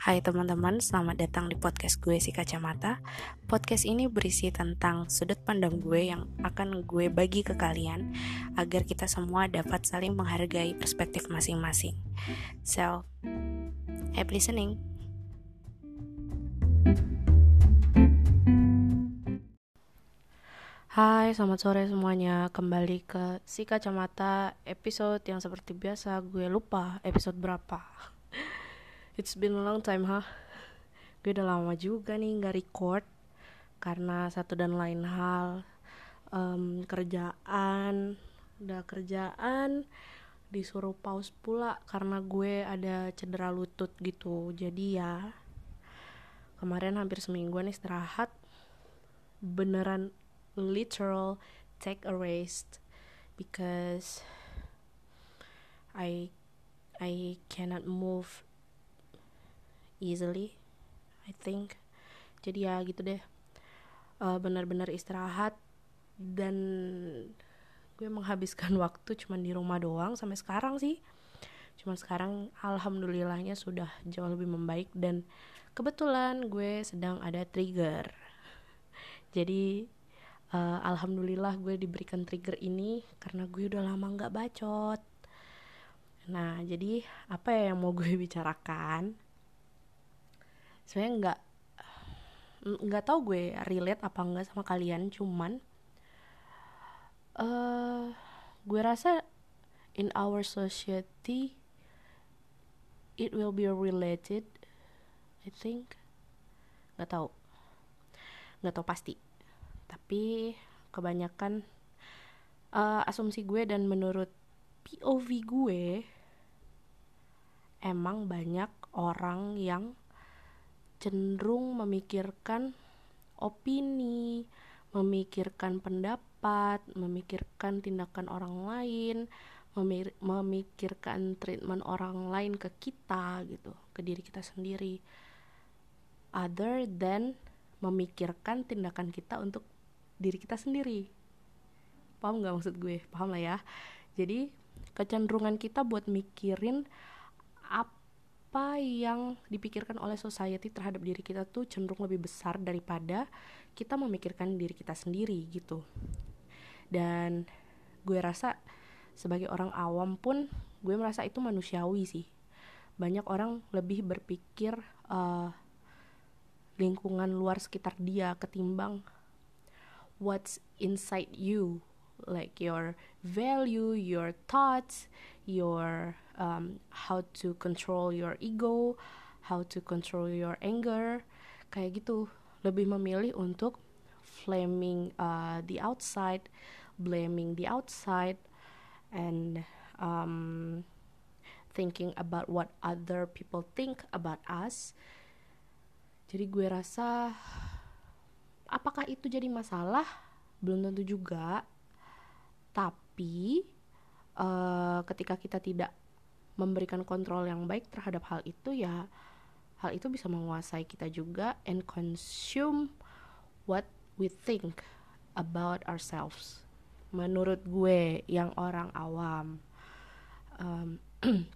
Hai teman-teman, selamat datang di podcast gue si kacamata. Podcast ini berisi tentang sudut pandang gue yang akan gue bagi ke kalian agar kita semua dapat saling menghargai perspektif masing-masing. So, happy listening. Hai, selamat sore semuanya. Kembali ke si kacamata episode yang seperti biasa gue lupa episode berapa. It's been a long time, huh? Gue udah lama juga nih nggak record karena satu dan lain hal um, kerjaan, udah kerjaan disuruh pause pula karena gue ada cedera lutut gitu. Jadi ya kemarin hampir semingguan istirahat beneran literal take a rest because I I cannot move easily I think. Jadi ya gitu deh. Uh, benar-benar istirahat dan gue menghabiskan waktu cuman di rumah doang sampai sekarang sih. Cuma sekarang alhamdulillahnya sudah jauh lebih membaik dan kebetulan gue sedang ada trigger. Jadi uh, alhamdulillah gue diberikan trigger ini karena gue udah lama nggak bacot. Nah jadi apa ya yang mau gue bicarakan sebenarnya nggak nggak tahu gue relate apa enggak sama kalian cuman uh, gue rasa in our society it will be related I think. Nggak tahu. Nggak tahu pasti. Tapi kebanyakan uh, asumsi gue dan menurut POV gue emang banyak orang yang cenderung memikirkan opini, memikirkan pendapat, memikirkan tindakan orang lain, memikirkan treatment orang lain ke kita gitu, ke diri kita sendiri. Other than memikirkan tindakan kita untuk diri kita sendiri. Paham nggak maksud gue? Paham lah ya. Jadi kecenderungan kita buat mikirin apa apa yang dipikirkan oleh society terhadap diri kita tuh cenderung lebih besar daripada kita memikirkan diri kita sendiri gitu. Dan gue rasa sebagai orang awam pun gue merasa itu manusiawi sih. Banyak orang lebih berpikir uh, lingkungan luar sekitar dia ketimbang what's inside you like your value your thoughts your um, how to control your ego, how to control your anger, kayak gitu. Lebih memilih untuk flaming uh, the outside, blaming the outside, and um, thinking about what other people think about us. Jadi gue rasa apakah itu jadi masalah? Belum tentu juga. Tapi uh, ketika kita tidak memberikan kontrol yang baik terhadap hal itu ya hal itu bisa menguasai kita juga and consume what we think about ourselves. Menurut gue yang orang awam um,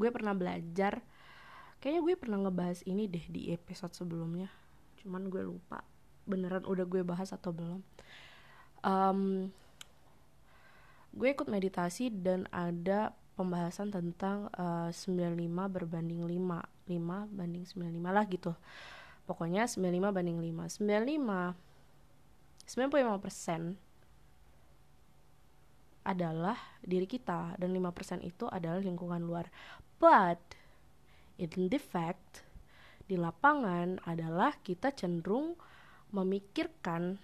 gue pernah belajar kayaknya gue pernah ngebahas ini deh di episode sebelumnya cuman gue lupa beneran udah gue bahas atau belum. Um, gue ikut meditasi dan ada pembahasan tentang uh, eh, 95 berbanding 5 5 banding 95 lah gitu. Pokoknya 95 banding 5 95 95% adalah diri kita dan 5% itu adalah lingkungan luar. But in the fact di lapangan adalah kita cenderung memikirkan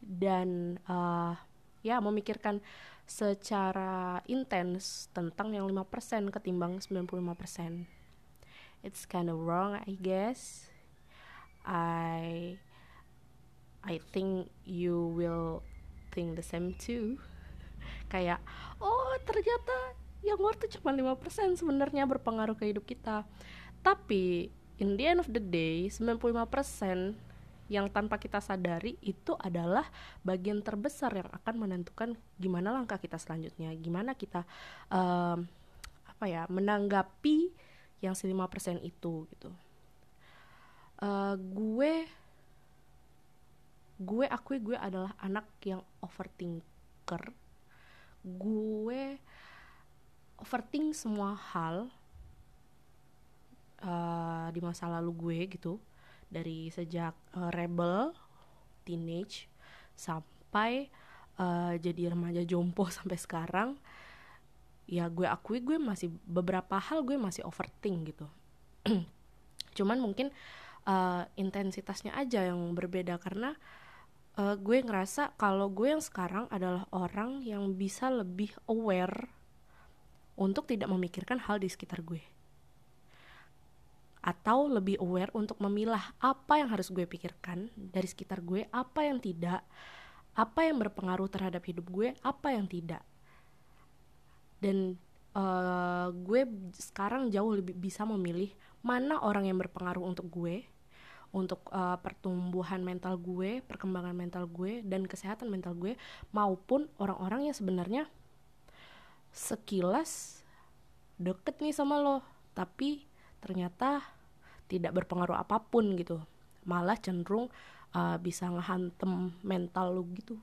dan uh, ya memikirkan secara intens tentang yang 5% ketimbang 95%. It's kind of wrong, I guess. I I think you will think the same too. Kayak, oh ternyata yang worth cuma 5% sebenarnya berpengaruh ke hidup kita. Tapi in the end of the day, 95% yang tanpa kita sadari itu adalah bagian terbesar yang akan menentukan gimana langkah kita selanjutnya, gimana kita um, apa ya menanggapi yang si 5% itu gitu. Uh, gue gue akui gue adalah anak yang overthinker. Gue overthink semua hal uh, di masa lalu gue gitu dari sejak uh, rebel teenage sampai uh, jadi remaja jompo sampai sekarang ya gue akui gue masih beberapa hal gue masih overthink gitu. Cuman mungkin uh, intensitasnya aja yang berbeda karena uh, gue ngerasa kalau gue yang sekarang adalah orang yang bisa lebih aware untuk tidak memikirkan hal di sekitar gue atau lebih aware untuk memilah apa yang harus gue pikirkan dari sekitar gue, apa yang tidak, apa yang berpengaruh terhadap hidup gue, apa yang tidak. Dan uh, gue sekarang jauh lebih bisa memilih mana orang yang berpengaruh untuk gue untuk uh, pertumbuhan mental gue, perkembangan mental gue dan kesehatan mental gue maupun orang-orang yang sebenarnya sekilas deket nih sama lo tapi ternyata tidak berpengaruh apa pun gitu. Malah cenderung uh, bisa ngehantem mental lo gitu.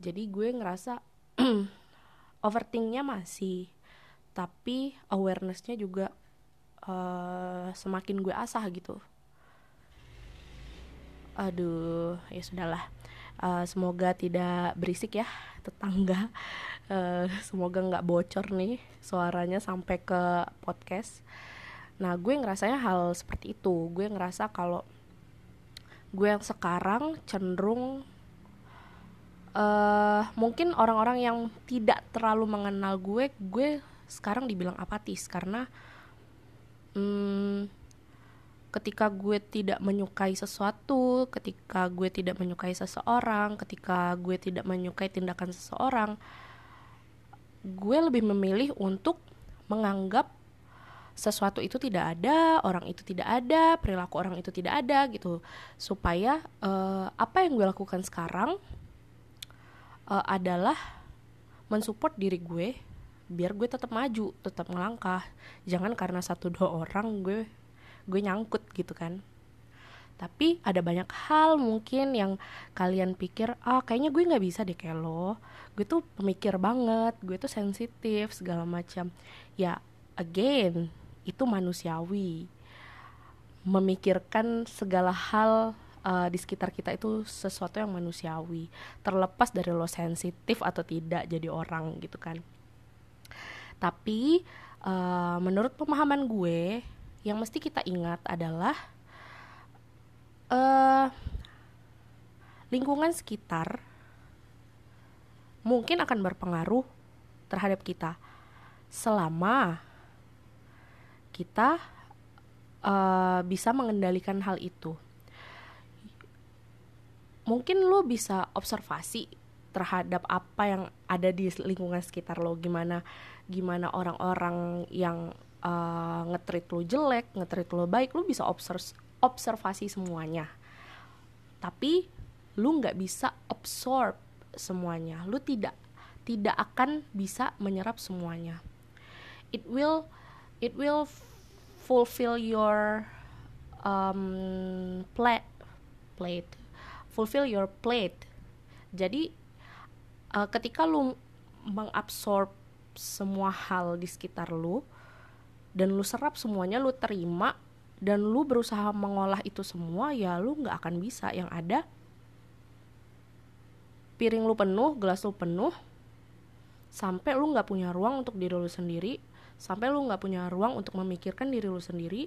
Jadi gue ngerasa overthinknya masih tapi awarenessnya juga uh, semakin gue asah gitu. Aduh ya sudahlah. Uh, semoga tidak berisik ya tetangga. Uh, semoga nggak bocor nih suaranya sampai ke podcast nah gue ngerasanya hal seperti itu. Gue ngerasa kalau gue yang sekarang cenderung uh, mungkin orang-orang yang tidak terlalu mengenal gue gue sekarang dibilang apatis. Karena um, ketika gue tidak menyukai sesuatu, ketika gue tidak menyukai seseorang, ketika gue tidak menyukai tindakan seseorang, gue lebih memilih untuk menganggap sesuatu itu tidak ada, orang itu tidak ada, perilaku orang itu tidak ada gitu, supaya uh, apa yang gue lakukan sekarang uh, adalah mensupport diri gue biar gue tetap maju tetap melangkah jangan karena satu dua orang gue gue nyangkut gitu kan. Tapi ada banyak hal mungkin yang kalian pikir ah kayaknya gue nggak bisa deh kayak lo. Gue tuh pemikir banget gue tuh sensitif segala macam. Ya again itu manusiawi. Memikirkan segala hal uh, di sekitar kita itu sesuatu yang manusiawi. Terlepas dari lo sensitif atau tidak jadi orang gitu kan. Tapi uh, menurut pemahaman gue yang mesti kita ingat adalah uh, lingkungan sekitar mungkin akan berpengaruh terhadap kita selama kita uh, bisa mengendalikan hal itu. Mungkin lo bisa observasi terhadap apa yang ada di lingkungan sekitar lo. Gimana gimana orang-orang yang uh, ngetrit lo jelek ngetrit lo baik lo bisa observ observasi semuanya. Tapi lu nggak bisa absorb semuanya. Lu tidak tidak akan bisa menyerap semuanya. It will it will fulfill your um, plate plate fulfill your plate. Jadi uh, ketika lu mengabsorb semua hal di sekitar lu dan lu serap semuanya lu terima dan lu berusaha mengolah itu semua ya lu nggak akan bisa. Yang ada piring lu penuh gelas lu penuh sampai lu nggak punya ruang untuk diri lu sendiri sampai lu nggak punya ruang untuk memikirkan diri lu sendiri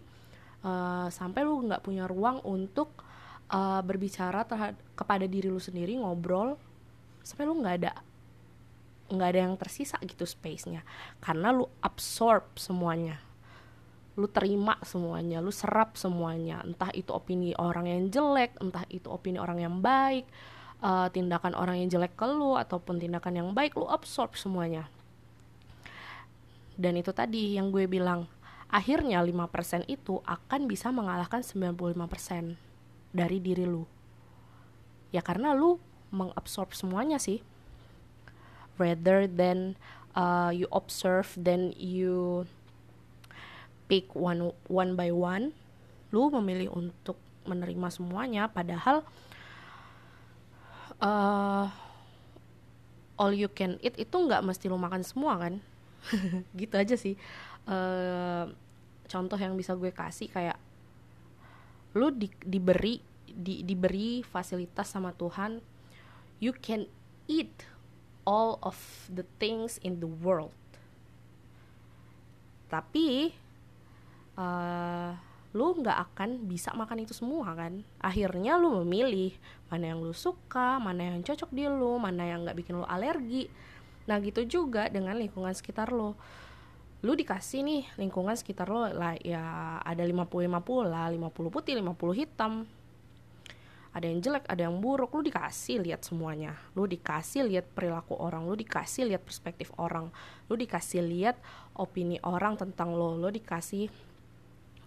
uh, sampai lu nggak punya ruang untuk uh, berbicara terhadap kepada diri lu sendiri ngobrol sampai lu nggak ada nggak ada yang tersisa gitu space-nya. Karena lu absorb semuanya. Lu terima semuanya lu serap semuanya. Entah itu opini orang yang jelek entah itu opini orang yang baik uh, tindakan orang yang jelek ke lu ataupun tindakan yang baik lu absorb semuanya dan itu tadi yang gue bilang akhirnya 5% itu akan bisa mengalahkan 95% dari diri lu. Ya karena lu mengabsorb semuanya sih. Rather than uh, you observe then you pick one one by one lu memilih untuk menerima semuanya. Padahal uh, all you can eat itu nggak mesti lu makan semua kan gitu aja sih. Uh, contoh yang bisa gue kasih kayak lu di, diberi di, diberi fasilitas sama Tuhan you can eat all of the things in the world. Tapi uh, lu nggak akan bisa makan itu semua kan? Akhirnya lu memilih mana yang lu suka mana yang cocok di lu mana yang nggak bikin lu alergi nah gitu juga dengan lingkungan sekitar lu lu dikasih nih lingkungan sekitar lo lah ya ada 50-50 lah 50 putih 50 hitam. Ada yang jelek ada yang buruk lu dikasih lihat semuanya. Lu dikasih lihat perilaku orang lu dikasih lihat perspektif orang lu dikasih lihat opini orang tentang lo lo dikasih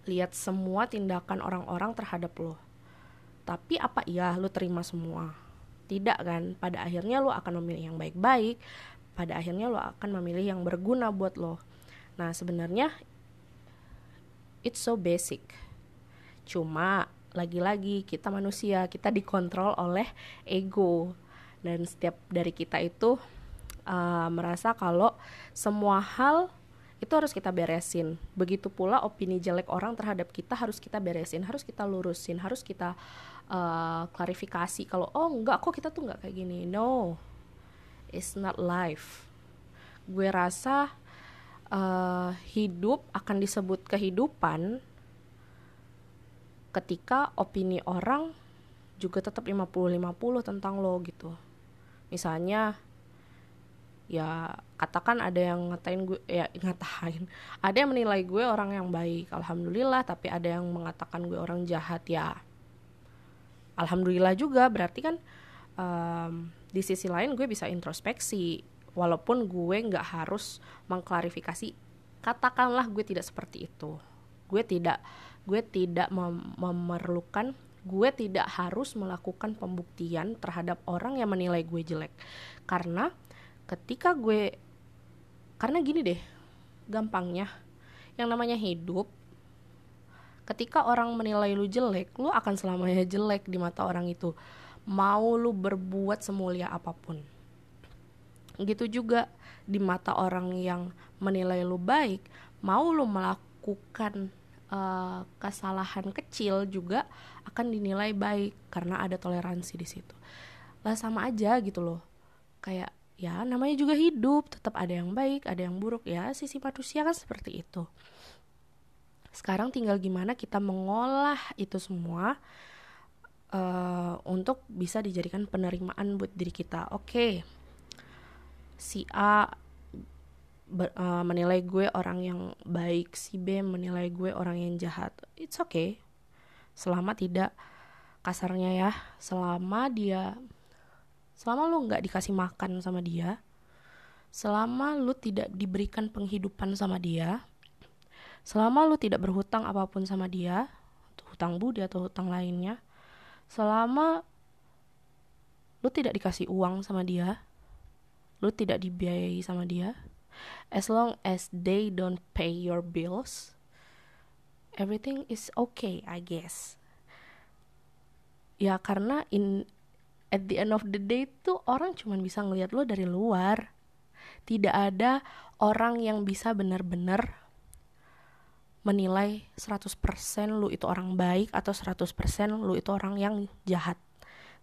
lihat semua tindakan orang-orang terhadap lo. Tapi apa iya lu terima semua? Tidak kan? Pada akhirnya lo akan memilih yang baik-baik pada akhirnya lo akan memilih yang berguna buat lo nah sebenarnya it's so basic cuma lagi-lagi kita manusia kita dikontrol oleh ego dan setiap dari kita itu uh, merasa kalau semua hal itu harus kita beresin. Begitu pula opini jelek orang terhadap kita harus kita beresin, harus kita lurusin, harus kita uh, klarifikasi kalau oh enggak kok kita tuh enggak kayak gini. No, it's not life. Gue rasa uh, hidup akan disebut kehidupan ketika opini orang juga tetap 50-50 tentang lo gitu. Misalnya ya katakan ada yang ngatain gue ya ngatain. Ada yang menilai gue orang yang baik alhamdulillah tapi ada yang mengatakan gue orang jahat ya. Alhamdulillah juga berarti kan um, di sisi lain gue bisa introspeksi walaupun gue nggak harus mengklarifikasi katakanlah gue tidak seperti itu. Gue tidak gue tidak mem memerlukan gue tidak harus melakukan pembuktian terhadap orang yang menilai gue jelek. Karena ketika gue karena gini deh gampangnya. Yang namanya hidup ketika orang menilai lu jelek lu akan selamanya jelek di mata orang itu mau lu berbuat semulia apa pun. Gitu juga di mata orang yang menilai lu baik mau lu melakukan uh, kesalahan kecil juga akan dinilai baik karena ada toleransi di situ. Lah sama aja gitu loh. Kayak ya namanya juga hidup tetap ada yang baik ada yang buruk. Ya sisi manusia kan seperti itu. Sekarang tinggal gimana kita mengolah itu semua uh, untuk bisa dijadikan penerimaan buat diri kita oke okay. si A uh, menilai gue orang yang baik, si B menilai gue orang yang jahat. It's okay. Selama tidak kasarnya ya, selama dia selama lu nggak dikasih makan sama dia, selama lu tidak diberikan penghidupan sama dia, selama lu tidak berhutang apa pun sama dia, hutang budi atau hutang lainnya, selama lu tidak dikasih uang sama dia, lu tidak dibiayai sama dia, as long as they don't pay your bills everything is okay I guess. Ya karena in at the end of the day tuh orang cuma bisa ngelihat lo dari luar. Tidak ada orang yang bisa benar-benar menilai 100% lu itu orang baik atau 100% lu itu orang yang jahat.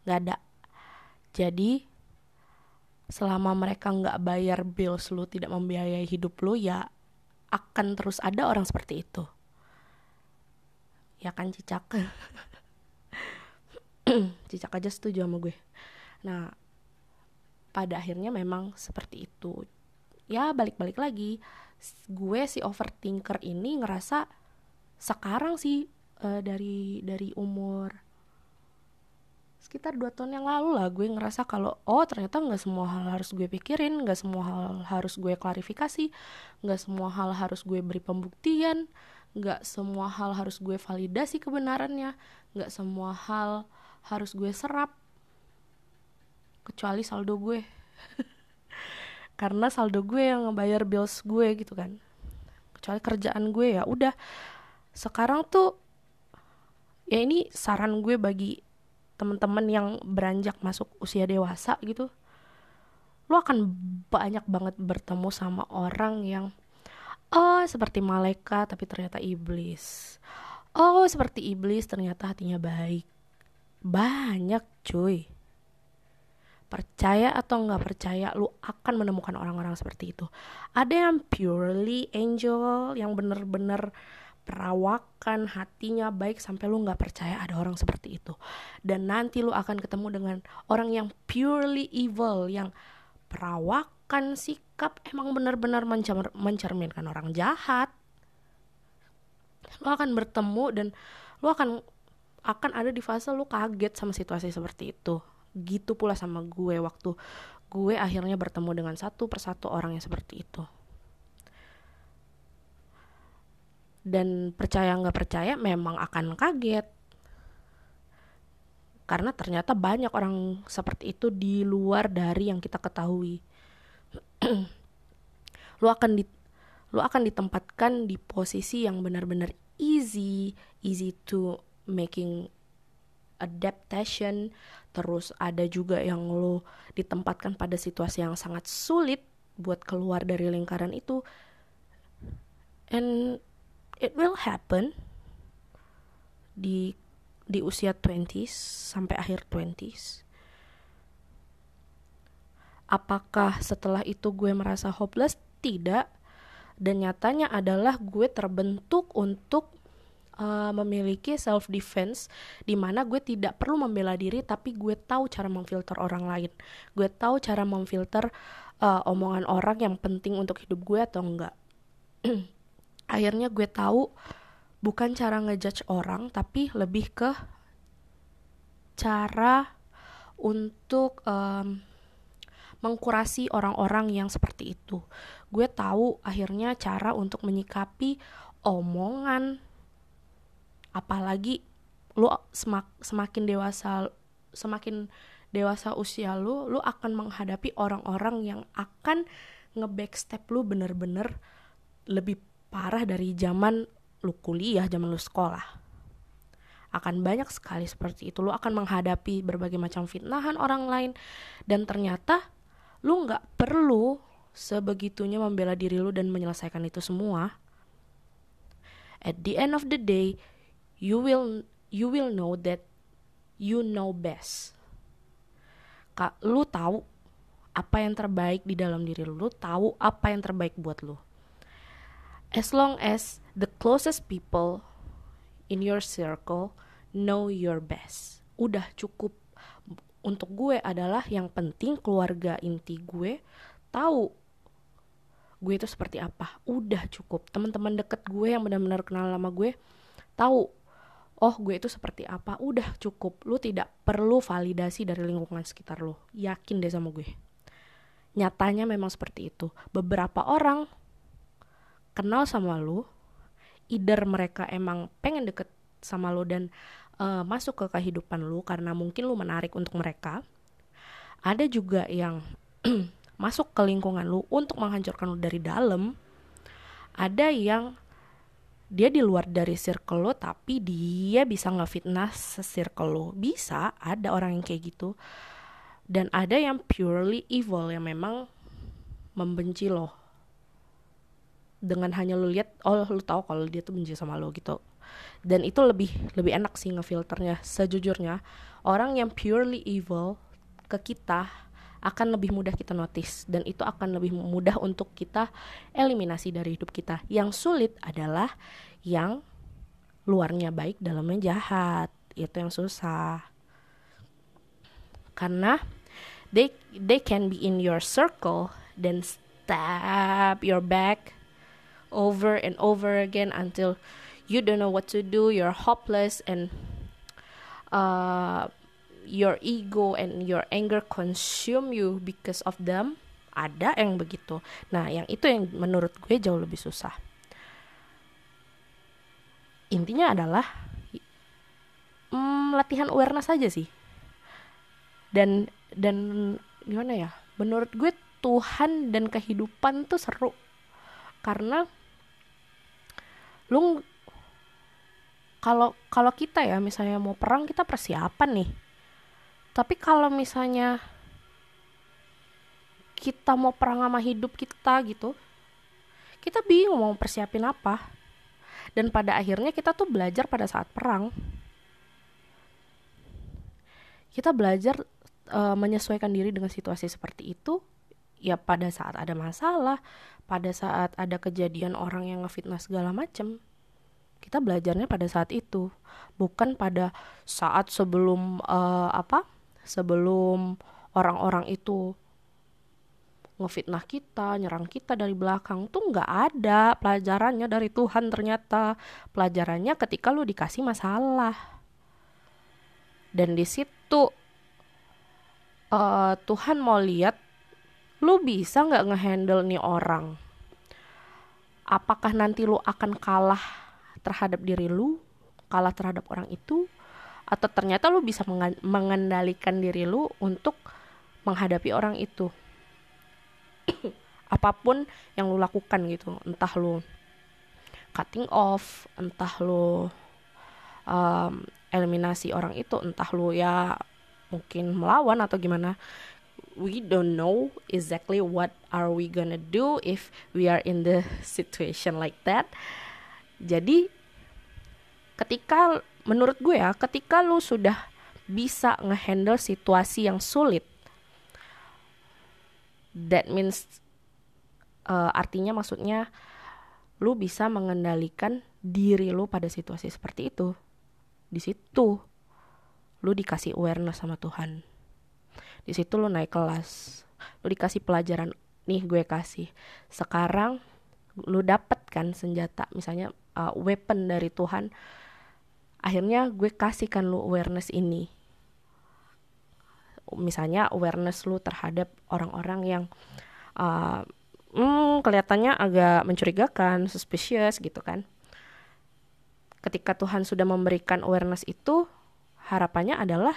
Nggak ada. Jadi selama mereka nggak bayar bills lu tidak membiayai hidup lu ya akan terus ada orang seperti itu. Ya kan cicak? Cicak aja setuju sama gue. Nah pada akhirnya memang seperti itu. Ya balik-balik lagi gue si overthinker ini ngerasa sekarang sih uh, dari dari umur sekitar dua tahun yang lalu lah gue ngerasa kalau oh ternyata nggak semua hal harus gue pikirin nggak semua hal harus gue klarifikasi nggak semua hal harus gue beri pembuktian nggak semua hal harus gue validasi kebenarannya nggak semua hal harus gue serap kecuali saldo gue karena saldo gue yang ngebayar bills gue gitu kan. Kecuali kerjaan gue ya udah. Sekarang tuh ya ini saran gue bagi teman-teman yang beranjak masuk usia dewasa gitu. Lo akan banyak banget bertemu sama orang yang oh seperti malaikat tapi ternyata iblis. Oh seperti iblis ternyata hatinya baik. Banyak cuy percaya atau nggak percaya lu akan menemukan orang-orang seperti itu. Ada yang purely angel yang bener-bener perawakan hatinya baik sampai lu nggak percaya ada orang seperti itu. Dan nanti lu akan ketemu dengan orang yang purely evil yang perawakan sikap emang benar-benar mencerminkan orang jahat. Lu akan bertemu dan lu akan akan ada di fase lu kaget sama situasi seperti itu gitu pula sama gue waktu gue akhirnya bertemu dengan satu persatu orang yang seperti itu. Dan percaya nggak percaya memang akan kaget. Karena ternyata banyak orang seperti itu di luar dari yang kita ketahui. Lu akan di lu akan ditempatkan di posisi yang benar-benar easy easy to making adaptation. Terus ada juga yang lo ditempatkan pada situasi yang sangat sulit buat keluar dari lingkaran itu. And it will happen di di usia 20s sampai akhir 20s apakah setelah itu gue merasa hopeless? Tidak. Dan nyatanya adalah gue terbentuk untuk uh, memiliki self defense di mana gue tidak perlu membela diri tapi gue tahu cara memfilter orang lain gue tahu cara memfilter uh, omongan orang yang penting untuk hidup gue atau enggak akhirnya gue tahu bukan cara ngejudge orang tapi lebih ke cara untuk um, mengkurasi orang-orang yang seperti itu. Gue tahu akhirnya cara untuk menyikapi omongan apalagi lu semak, semakin dewasa semakin dewasa usia lu lu akan menghadapi orang-orang yang akan ngebackstep lu bener-bener lebih parah dari zaman lu kuliah zaman lu sekolah. Akan banyak sekali seperti itu. Lu akan menghadapi berbagai macam fitnahan orang lain. Dan ternyata lu nggak perlu sebegitunya membela diri lu dan menyelesaikan itu semua. At the end of the day you will you will know that you know best. Kak, lu tahu apa yang terbaik di dalam diri lu, lu tahu apa yang terbaik buat lu. As long as the closest people in your circle know your best. Udah cukup untuk gue adalah yang penting keluarga inti gue tahu gue itu seperti apa udah cukup teman-teman deket gue yang benar-benar kenal sama gue tahu oh gue itu seperti apa? Udah cukup. Lu tidak perlu validasi dari lingkungan sekitar lu. Yakin deh sama gue. Nyatanya memang seperti itu. Beberapa orang kenal sama lu either mereka emang pengen deket sama lu dan uh, masuk ke kehidupan lu karena mungkin lu menarik untuk mereka. Ada juga yang masuk ke lingkungan lu untuk menghancurkan lu dari dalam. Ada yang dia di luar dari circle lo tapi dia bisa ngefitnah se-circle lo. Bisa ada orang yang kayak gitu. Dan ada yang purely evil yang memang membenci lo. Dengan hanya lo lihat oh lo tahu kalau dia tuh benci sama lo gitu. Dan itu lebih lebih enak sih ngefilternya. Sejujurnya orang yang purely evil ke kita akan lebih mudah kita notice dan itu akan lebih mudah untuk kita eliminasi dari hidup kita. Yang sulit adalah yang luarnya baik, dalamnya jahat. Itu yang susah. Karena they they can be in your circle then stab your back over and over again until you don't know what to do, you're hopeless and uh your ego and your anger consume you because of them ada yang begitu. Nah yang itu yang menurut gue jauh lebih susah. Intinya adalah hmm, latihan awareness saja sih. Dan dan gimana ya? Menurut gue Tuhan dan kehidupan tuh seru. Karena lu kalau kalau kita ya misalnya mau perang kita persiapan nih tapi kalau misalnya kita mau perang sama hidup kita gitu kita bingung mau persiapin apa. Dan pada akhirnya kita tuh belajar pada saat perang. Kita belajar uh, menyesuaikan diri dengan situasi seperti itu ya pada saat ada masalah pada saat ada kejadian orang yang ngefitnah segala macem kita belajarnya pada saat itu. Bukan pada saat sebelum uh, apa sebelum orang-orang itu ngefitnah kita, nyerang kita dari belakang. Tuh nggak ada pelajarannya dari Tuhan ternyata. Pelajarannya ketika lu dikasih masalah. Dan di situ uh, Tuhan mau lihat lu bisa nggak ngehandle nih orang. Apakah nanti lu akan kalah terhadap diri lu kalah terhadap orang itu atau ternyata lu bisa mengendalikan diri lu untuk menghadapi orang itu. Apa pun yang lu lakukan gitu entah lu cutting off entah lu um, eliminasi orang itu entah lu ya mungkin melawan atau gimana we don't know exactly what are we gonna do if we are in the situation like that. Jadi ketika menurut gue ya ketika lu sudah bisa ngehandle situasi yang sulit that means uh, artinya maksudnya lu bisa mengendalikan diri lu pada situasi seperti itu. Di situ lu dikasih awareness sama Tuhan. Di situ lu naik kelas. Lu dikasih pelajaran nih gue kasih. Sekarang lu dapet kan senjata misalnya uh, weapon dari Tuhan akhirnya gue kasihkan lu awareness ini. Misalnya awareness lu terhadap orang-orang yang uh, hmm, kelihatannya agak mencurigakan suspicious gitu kan. Ketika Tuhan sudah memberikan awareness itu harapannya adalah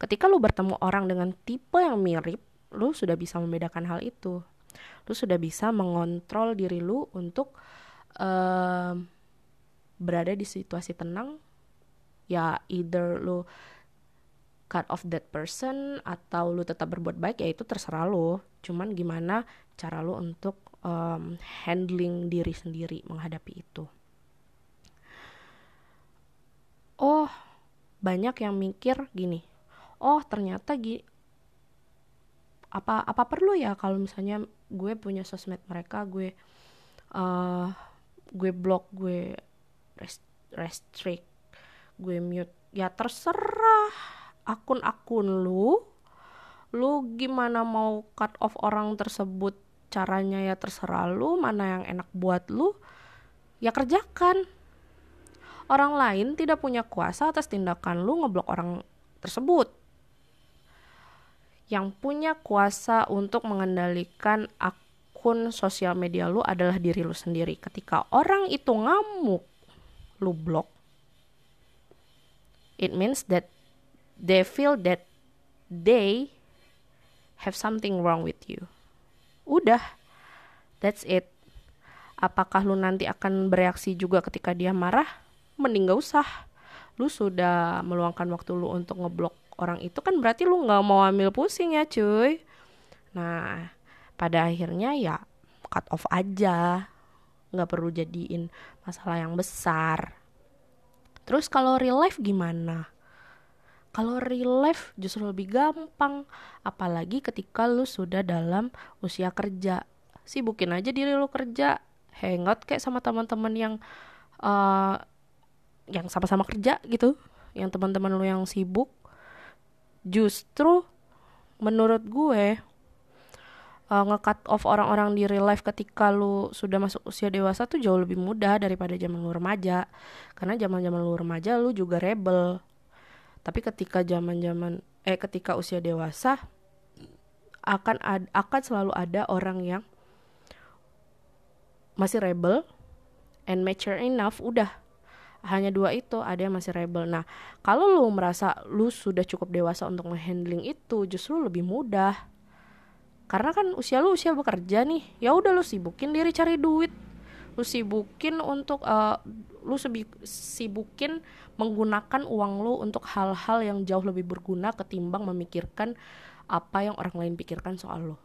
ketika lu bertemu orang dengan tipe yang mirip lu sudah bisa membedakan hal itu. Lu sudah bisa mengontrol diri lu untuk uh, berada di situasi tenang ya either lu cut off that person atau lu tetap berbuat baik ya itu terserah lu. Cuman gimana cara lu untuk um, handling diri sendiri menghadapi itu. Oh banyak yang mikir gini oh ternyata gi apa apa perlu ya kalau misalnya gue punya sosmed mereka gue uh, gue blok gue rest, restrict gue mute. Ya terserah. Akun-akun lu lu gimana mau cut off orang tersebut? Caranya ya terserah lu mana yang enak buat lu ya kerjakan. Orang lain tidak punya kuasa atas tindakan lu ngeblok orang tersebut. Yang punya kuasa untuk mengendalikan akun sosial media lu adalah diri lu sendiri. Ketika orang itu ngamuk, lu blok. It means that they feel that they have something wrong with you. Udah, that's it. Apakah lu nanti akan bereaksi juga ketika dia marah? Mending gak usah. Lu sudah meluangkan waktu lu untuk ngeblok orang itu kan berarti lu nggak mau ambil pusing ya cuy nah pada akhirnya ya cut off aja nggak perlu jadiin masalah yang besar terus kalau real life gimana? Kalau real life justru lebih gampang apalagi ketika lu sudah dalam usia kerja. Sibukin aja diri lu kerja hangout kayak sama teman-teman yang uh, yang sama-sama kerja gitu yang teman-teman lu yang sibuk. Justru menurut gue uh, nge-cut off orang-orang di real life ketika lu sudah masuk usia dewasa tuh jauh lebih mudah daripada zaman lu remaja. Karena zaman-zaman lu remaja lu juga rebel. Tapi ketika zaman-zaman eh ketika usia dewasa akan ad, akan selalu ada orang yang masih rebel and mature enough udah. Hanya dua itu ada yang masih rebel. Nah kalau lu merasa lu sudah cukup dewasa untuk menghandling itu justru lebih mudah karena kan usia lu usia bekerja nih ya udah lu sibukin diri cari duit. Lu sibukin untuk uh, lu sibukin menggunakan uang lu untuk hal-hal yang jauh lebih berguna ketimbang memikirkan apa yang orang lain pikirkan soal lo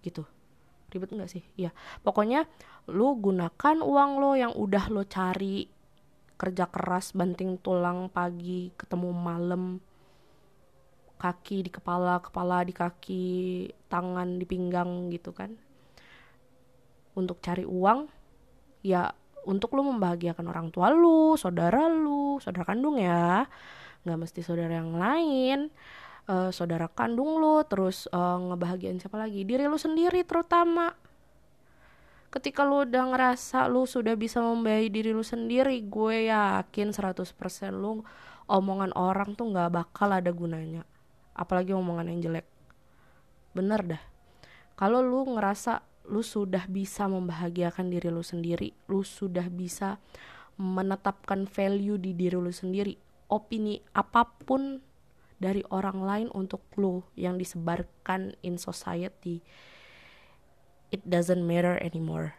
gitu. Ribet nggak sih? Ya pokoknya lu gunakan uang lo yang udah lo cari kerja keras banting tulang pagi ketemu malam kaki di kepala kepala di kaki tangan di pinggang gitu kan. Untuk cari uang ya untuk lu membahagiakan orang tua lu saudara lu saudara kandung ya. Nggak mesti saudara yang lain. Uh, saudara kandung lu terus uh, ngebahagiain siapa lagi? Diri lu sendiri terutama. Ketika lu udah ngerasa lu sudah bisa membayar diri lu sendiri gue yakin 100% lu omongan orang tuh nggak bakal ada gunanya apalagi omongan yang jelek. Bener dah. Kalau lu ngerasa lu sudah bisa membahagiakan diri lu sendiri lu sudah bisa menetapkan value di diri lu sendiri opini apa pun dari orang lain untuk lu yang disebarkan in society it doesn't matter anymore.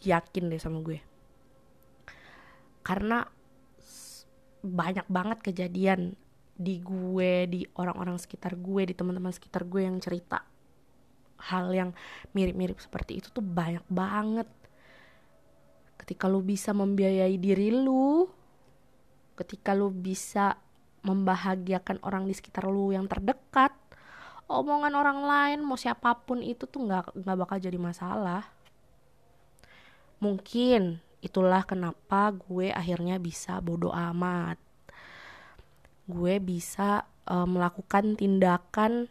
Yakin deh sama gue. Karena banyak banget kejadian di gue di orang-orang sekitar gue di teman-teman sekitar gue yang cerita hal yang mirip-mirip seperti itu tuh banyak banget. Ketika lu bisa membiayai diri lu ketika lu bisa membahagiakan orang di sekitar lu yang terdekat omongan orang lain mau siapa pun itu tuh nggak nggak bakal jadi masalah. Mungkin itulah kenapa gue akhirnya bisa bodoh amat gue bisa uh, melakukan tindakan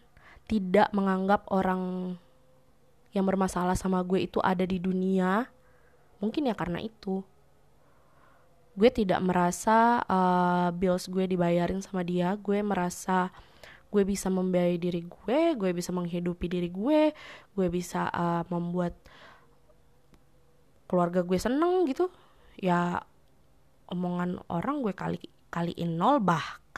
tidak menganggap orang yang bermasalah sama gue itu ada di dunia. Mungkin ya karena itu. Gue tidak merasa uh, bills gue dibayarin sama dia. Gue merasa gue bisa membiayai diri gue gue bisa menghidupi diri gue gue bisa uh, membuat keluarga gue seneng gitu. Ya omongan orang gue kali kaliin nol bahkan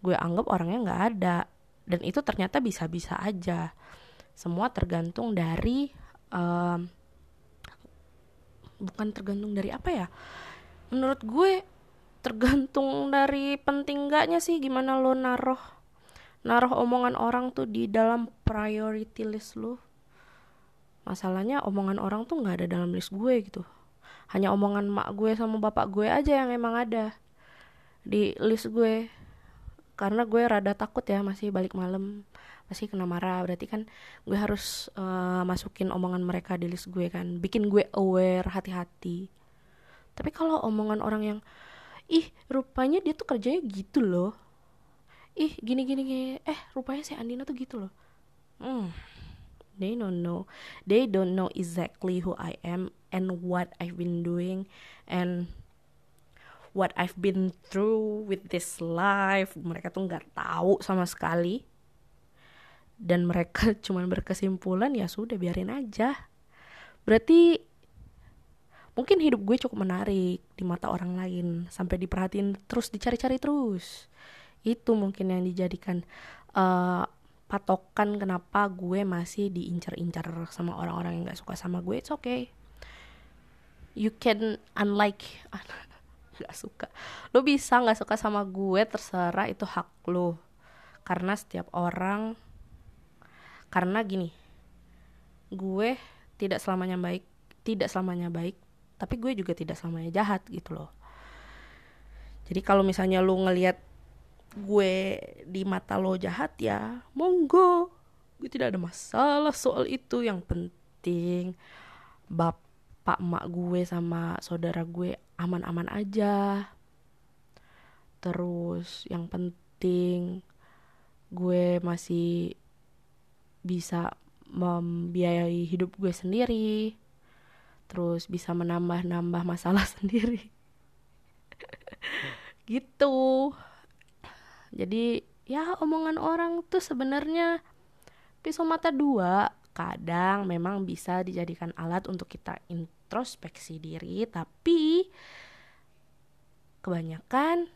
gue anggap orangnya nggak ada. Dan itu ternyata bisa-bisa aja. Semua tergantung dari um, bukan tergantung dari apa ya? Menurut gue tergantung dari penting gaknya sih gimana lo naruh naruh omongan orang tuh di dalam priority list lo. Masalahnya omongan orang tuh nggak ada dalam list gue gitu. Hanya omongan mak gue sama bapak gue aja yang emang ada di list gue. Karena gue rada takut ya masih balik malam masih kena marah. Berarti kan gue harus uh, masukin omongan mereka di list gue kan. Bikin gue aware hati-hati. Tapi kalau omongan orang yang ih rupanya dia tuh kerjanya gitu loh. Ih gini gini gini. Eh rupanya si Andina tuh gitu loh. Hmm. They don't know. They don't know exactly who I am and what I've been doing and what I've been through with this life. Mereka tuh nggak tahu sama sekali. Dan mereka cuma berkesimpulan ya sudah biarin aja. Berarti mungkin hidup gue cukup menarik di mata orang lain sampai diperhatiin terus dicari-cari terus. Itu mungkin yang dijadikan uh, patokan kenapa gue masih diincar-incar sama orang-orang yang gak suka sama gue. It's okay. You can unlike nggak suka. Lo bisa nggak suka sama gue terserah itu hak lo karena setiap orang karena gini gue tidak selamanya baik tidak selamanya baik tapi gue juga tidak selamanya jahat gitu loh. Jadi kalau misalnya lo ngelihat gue di mata lo jahat ya monggo. Gue tidak ada masalah soal itu. Yang penting bapak emak gue sama saudara gue aman-aman aja. Terus yang penting gue masih bisa membiayai hidup gue sendiri. Terus bisa menambah-nambah masalah sendiri. Gitu. Jadi ya omongan orang tuh sebenarnya pisau mata dua. Kadang memang bisa dijadikan alat untuk kita introspeksi diri tapi kebanyakan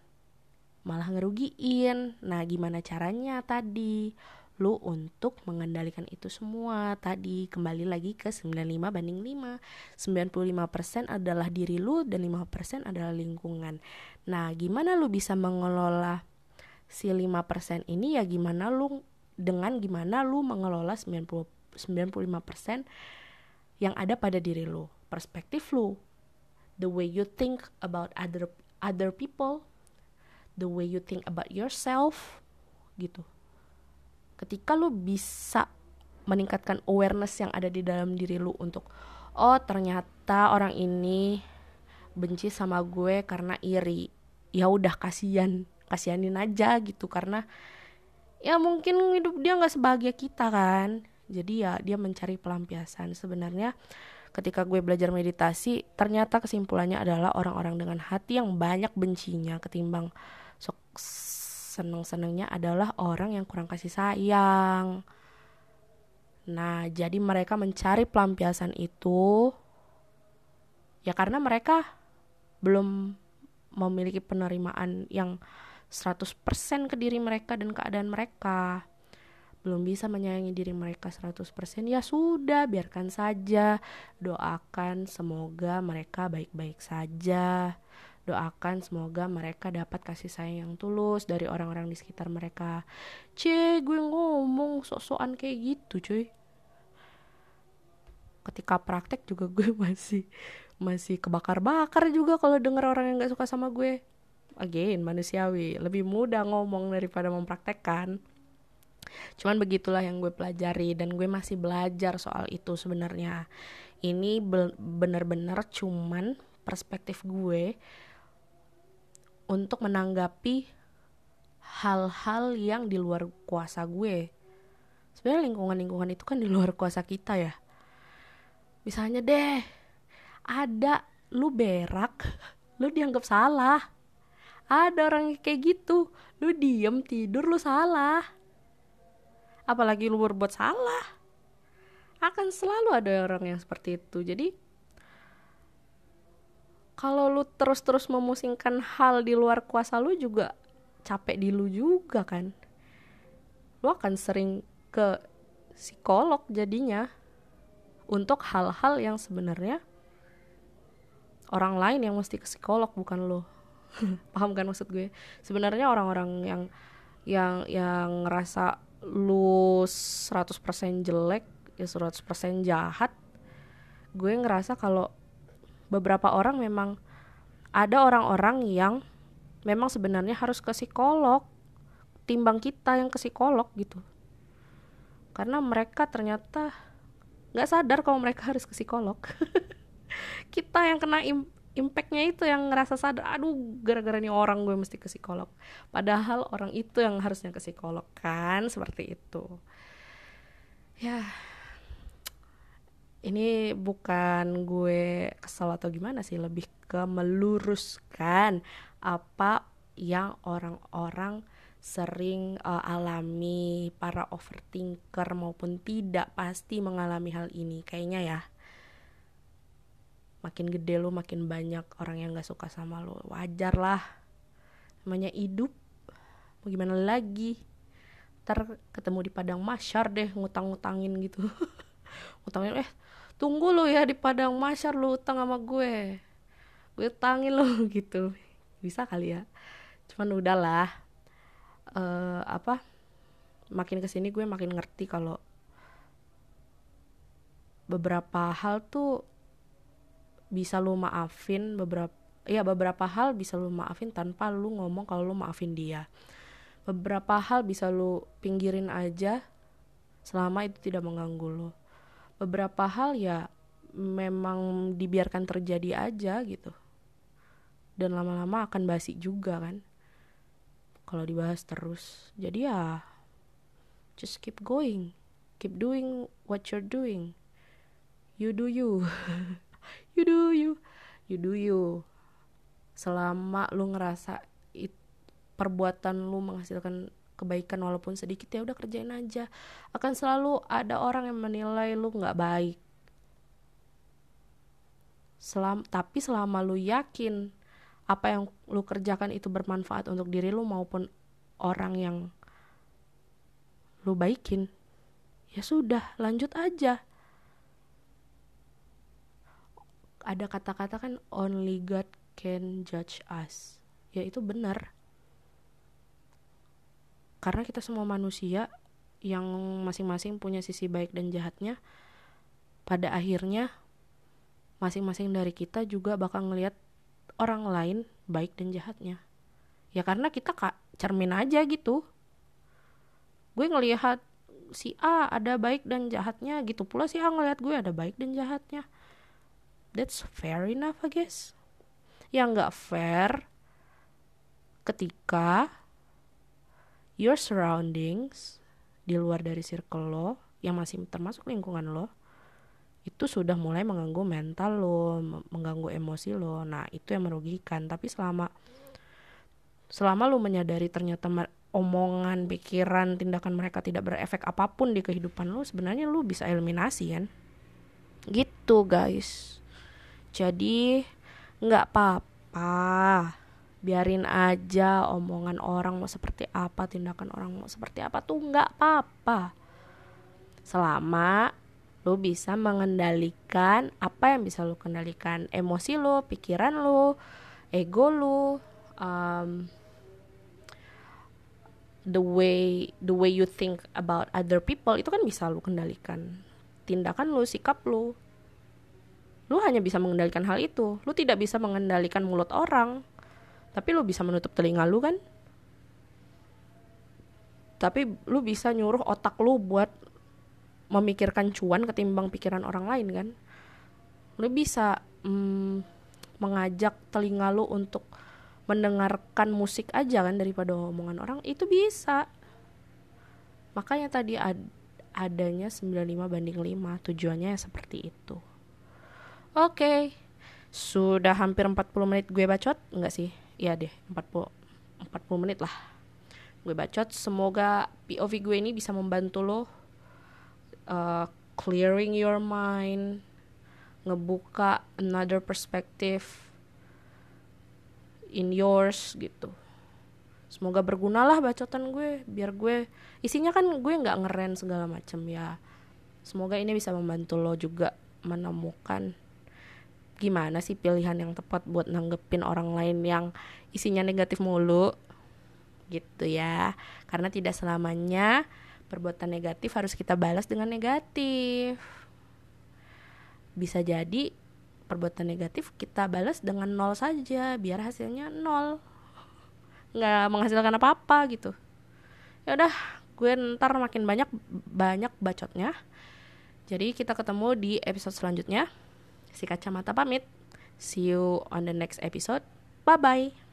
malah ngerugiin. Nah gimana caranya tadi? Lu untuk mengendalikan itu semua. Tadi kembali lagi ke 95 banding 5 95% adalah diri lu dan 5% adalah lingkungan. Nah gimana lu bisa mengelola si 5% ini? Ya gimana lu dengan gimana lu mengelola 90 95% yang ada pada diri lu perspektif lu. The way you think about other other people. The way you think about yourself. Gitu. Ketika lu bisa meningkatkan awareness yang ada di dalam diri lu untuk oh ternyata orang ini benci sama gue karena iri. Ya udah kasihan. Kasihanin aja gitu karena ya mungkin hidup dia nggak sebahagia kita kan. Jadi ya dia mencari pelampiasan. Sebenarnya ketika gue belajar meditasi ternyata kesimpulannya adalah orang-orang dengan hati yang banyak bencinya ketimbang sok seneng-senengnya adalah orang yang kurang kasih sayang. Nah, jadi mereka mencari pelampiasan itu ya karena mereka belum memiliki penerimaan yang 100% ke diri mereka dan keadaan mereka. Belum bisa menyayangi diri mereka 100%, ya sudah, biarkan saja. Doakan semoga mereka baik-baik saja. Doakan semoga mereka dapat kasih sayang yang tulus dari orang-orang di sekitar mereka. C gue ngomong sok-sokan kayak gitu cuy. Ketika praktek juga gue masih masih kebakar-bakar juga kalau denger orang yang gak suka sama gue. Again manusiawi. Lebih mudah ngomong daripada mempraktekkan cuman begitulah yang gue pelajari dan gue masih belajar soal itu sebenarnya ini bener-bener cuman perspektif gue untuk menanggapi hal-hal yang di luar kuasa gue. Sebenarnya lingkungan-lingkungan itu kan di luar kuasa kita ya. Misalnya deh, ada lu berak, lu dianggap salah. Ada orang kayak gitu, lu diem tidur lu salah. Apalagi lu berbuat salah. Akan selalu ada orang yang seperti itu. Jadi kalau lu terus-terus memusingkan hal di luar kuasa lu juga capek di lu juga kan lu akan sering ke psikolog jadinya untuk hal-hal yang sebenarnya orang lain yang mesti ke psikolog bukan lo paham kan maksud gue sebenarnya orang-orang yang yang yang ngerasa lu 100% jelek ya 100% jahat gue ngerasa kalau beberapa orang memang ada orang-orang yang memang sebenarnya harus ke psikolog timbang kita yang ke psikolog gitu. Karena mereka ternyata nggak sadar kalau mereka harus ke psikolog. Kita yang kena im impactnya itu yang ngerasa sadar aduh gara-gara nih orang gue mesti ke psikolog. Padahal orang itu yang harusnya ke psikolog kan seperti itu. Ya ini bukan gue kesel atau gimana sih lebih ke meluruskan apa yang orang-orang sering uh, alami para overthinker maupun tidak pasti mengalami hal ini. Kayaknya ya makin gede lo makin banyak orang yang gak suka sama lo wajar lah. Namanya hidup. Mau gimana lagi? Ntar ketemu di padang masyar deh ngutang-ngutangin gitu. Ngutangin eh tunggu lo ya di padang masyar lo utang sama gue. Gue utangin lo gitu. Bisa kali ya. Cuman udahlah uh, apa makin ke sini gue makin ngerti kalau beberapa hal tuh bisa lu maafin beberapa ya beberapa hal bisa lu maafin tanpa lu ngomong kalau lu maafin dia. Beberapa hal bisa lu pinggirin aja selama itu tidak mengganggu lo beberapa hal ya memang dibiarkan terjadi aja gitu. Dan lama-lama akan basi juga kan kalau dibahas terus. Jadi ya just keep going. Keep doing what you're doing. You do you you do you. You do you. Selama lu ngerasa it, perbuatan lu menghasilkan kebaikan walaupun sedikit ya udah kerjain aja. Akan selalu ada orang yang menilai lu nggak baik. Selam, tapi selama lu yakin apa yang lu kerjakan itu bermanfaat untuk diri lu maupun orang yang lu baikin ya sudah lanjut aja ada kata-kata kan only God can judge us. Ya itu benar. Karena kita semua manusia yang masing-masing punya sisi baik dan jahatnya pada akhirnya masing-masing dari kita juga bakal ngelihat orang lain baik dan jahatnya. Ya karena kita kak cermin aja gitu. Gue ngelihat si A ada baik dan jahatnya gitu pula si A ngelihat gue ada baik dan jahatnya that's fair enough I guess yang nggak fair ketika your surroundings di luar dari circle lo yang masih termasuk lingkungan lo itu sudah mulai mengganggu mental lo, mengganggu emosi lo. Nah, itu yang merugikan. Tapi selama selama lo menyadari ternyata omongan, pikiran, tindakan mereka tidak berefek apa pun di kehidupan lo, sebenarnya lo bisa eliminasi kan. Gitu, guys. Jadi, nggak apa-apa. Biarin aja omongan orang mau seperti apa, tindakan orang mau seperti apa tuh nggak apa-apa. Selama lo bisa mengendalikan apa yang bisa lo kendalikan emosi lo pikiran lo ego lo um, the way the way you think about other people itu kan bisa lo kendalikan tindakan lo sikap lo lo hanya bisa mengendalikan hal itu. Lo tidak bisa mengendalikan mulut orang. Tapi lo bisa menutup telinga lo kan? Tapi lo bisa nyuruh otak lo buat memikirkan cuan ketimbang pikiran orang lain kan? Lu bisa mm, mengajak telinga lu untuk mendengarkan musik aja kan daripada omongan orang. Itu bisa. Makanya tadi ad adanya 95 banding 5 tujuannya seperti itu oke. Okay. sudah hampir 40 menit gue bacot? Enggak sih. Iya deh 40 40 menit lah gue bacot. Semoga POV gue ini bisa membantu lo uh, clearing your mind ngebuka another perspective in yours gitu. Semoga berguna lah bacotan gue biar gue isinya kan gue nggak ngeren segala macem ya. Semoga ini bisa membantu lo juga menemukan gimana sih pilihan yang tepat buat nanggepin orang lain yang isinya negatif mulu? Gitu ya. Karena tidak selamanya perbuatan negatif harus kita balas dengan negatif. Bisa jadi perbuatan negatif kita balas dengan nol saja biar hasilnya nol. Nggak menghasilkan apa-apa gitu. Ya udah gue ntar makin banyak banyak bacotnya. Jadi kita ketemu di episode selanjutnya si kacamata pamit. See you on the next episode. Bye bye